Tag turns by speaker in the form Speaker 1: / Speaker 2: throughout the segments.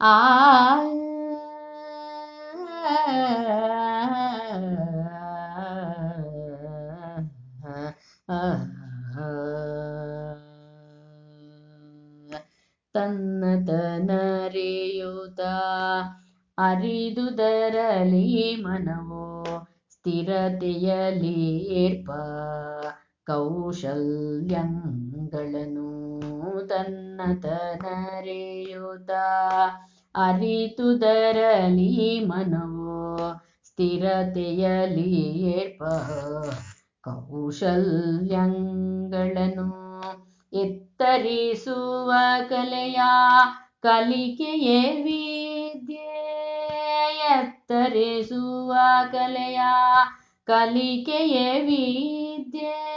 Speaker 1: ಆ ಅರಿದು ಅರಿದುದರಲಿ ಮನವೋ ಸ್ಥಿರತೆಯಲಿ ಏರ್ಪ ಕೌಶಲ್ಯಗಳನ್ನು. ತನ್ನತನರಿಯುತ ಅರಿತುದರಲಿ ಮನವೋ ಸ್ಥಿರತೆಯಲಿ ಏರ್ಪ ಕೌಶಲ್ಯಗಳನ್ನು ಎತ್ತರಿಸುವ ಕಲೆಯ ಕಲಿಕೆಯೇ ವಿದ್ಯೆ. ಎತ್ತರಿಸುವ ಕಲೆಯ ಕಲಿಕೆಯೇ ವಿದ್ಯೆ.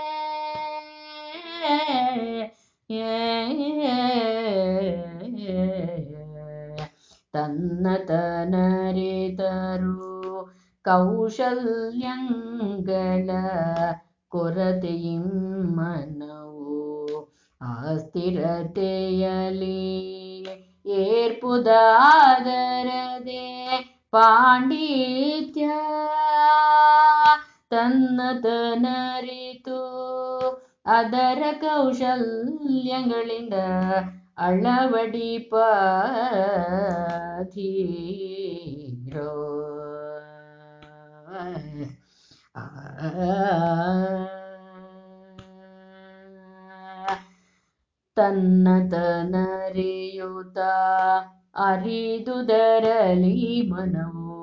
Speaker 1: ತನ್ನತನರಿತರು ಕೌಶಲ್ಯಗಳ ಕೊರತೆಯಿಮ್ಮನವು ಅಸ್ಥಿರತೆಯಲಿ ಏರ್ಪುದಾದರದೆ ಪಾಂಡಿತ್ಯ ತನ್ನತನರಿತು ಅದರ ಕೌಶಲ್ಯಗಳಿಂದ ಅಳವಡಿಪ ಧೀರೋ ತನ್ನತನರಿಯುತ ಅರಿದುದರಲಿ ಮನವೋ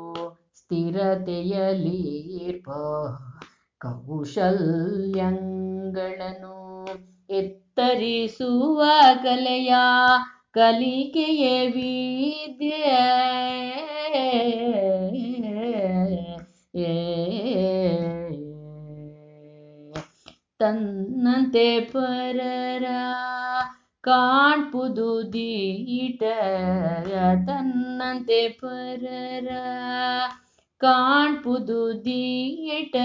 Speaker 1: ಸ್ಥಿರತೆಯಲಿ ಏರ್ಪ ಕೌಶಲ್ಯಗಳನ್ನು ಎತ್ತರಿಸುವ ಕಲೆಯ ಕಲಿಕೆಯೇ ವಿದ್ಯೆ. ತನ್ನಂತೆ ಪರರ ಕಾಣ್ಪುದು ದೀಟ ತನ್ನಂತೆ ಪರರ ಕಾಣ್ಪುದು ದೀಟ.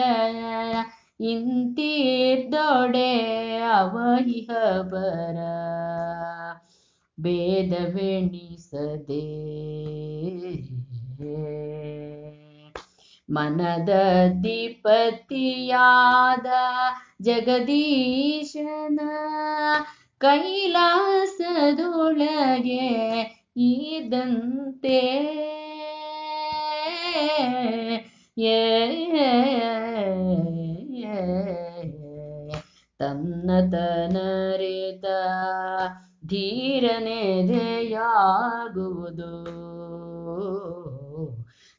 Speaker 1: ಇಂತೀರ್ದೊಡೆ ಅವಹಿಹ ಬರ ಭೇದವೆಣಿಸದೆ. ಮನದ ದೀಪತಿಯಾದ ಜಗದೀಶನ ಕೈಲಾಸದೊಳಗೆ ಇದ್ದಂತೆ ತನ್ನತನರಿತ ಧೀರನೆದೆಯಾಗುವುದು.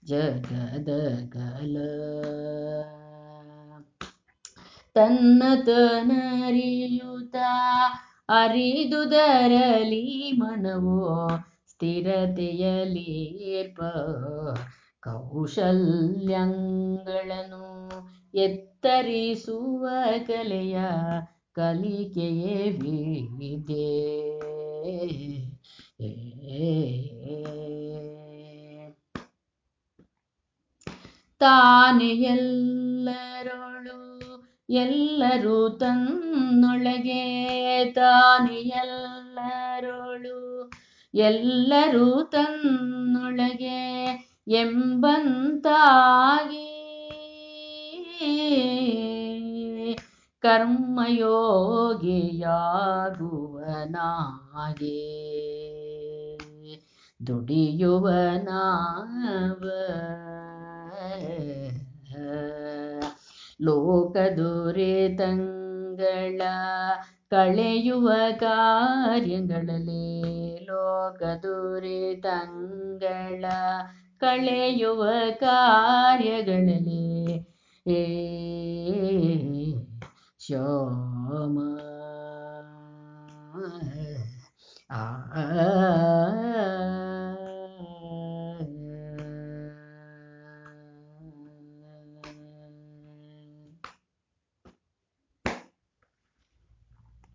Speaker 1: ಜಗದ ಕಲ ತನ್ನತನರಿಯುತ ಅರಿದುದರಲಿ ಮನವೋ ಸ್ಥಿರತೆಯಲ್ಲಿ ಏರ್ಪ ಕೌಶಲ್ಯಗಳನ್ನು ಎತ್ತರಿಸುವ ಕಲೆಯ ಕಲಿಕೆಯೇ ವಿದ್ಯೆ ತಾನೇ ಎಲ್ಲರೊಳು ಎಲ್ಲರೂ ತನ್ನೊಳಗೆ ತಾನೇ ಎಲ್ಲರೊಳು ಎಲ್ಲರೂ ತನ್ನೊಳಗೆ ಎಂಬಂತಾಗಿ ಕರ್ಮಯೋಗಿಯಾಗುವನಾಗೆ. ದುಡಿಯುವನಾವ. ಲೋಕದುರಿತಂಗಳ ಕಳೆಯುವ ಕಾರ್ಯಗಳಲ್ಲಿ ಲೋಕದುರಿತಂಗಳ ಕಳೆಯುವ ಕಾರ್ಯಗಳಲ್ಲಿ ಏ chama. Ah, ah, ah.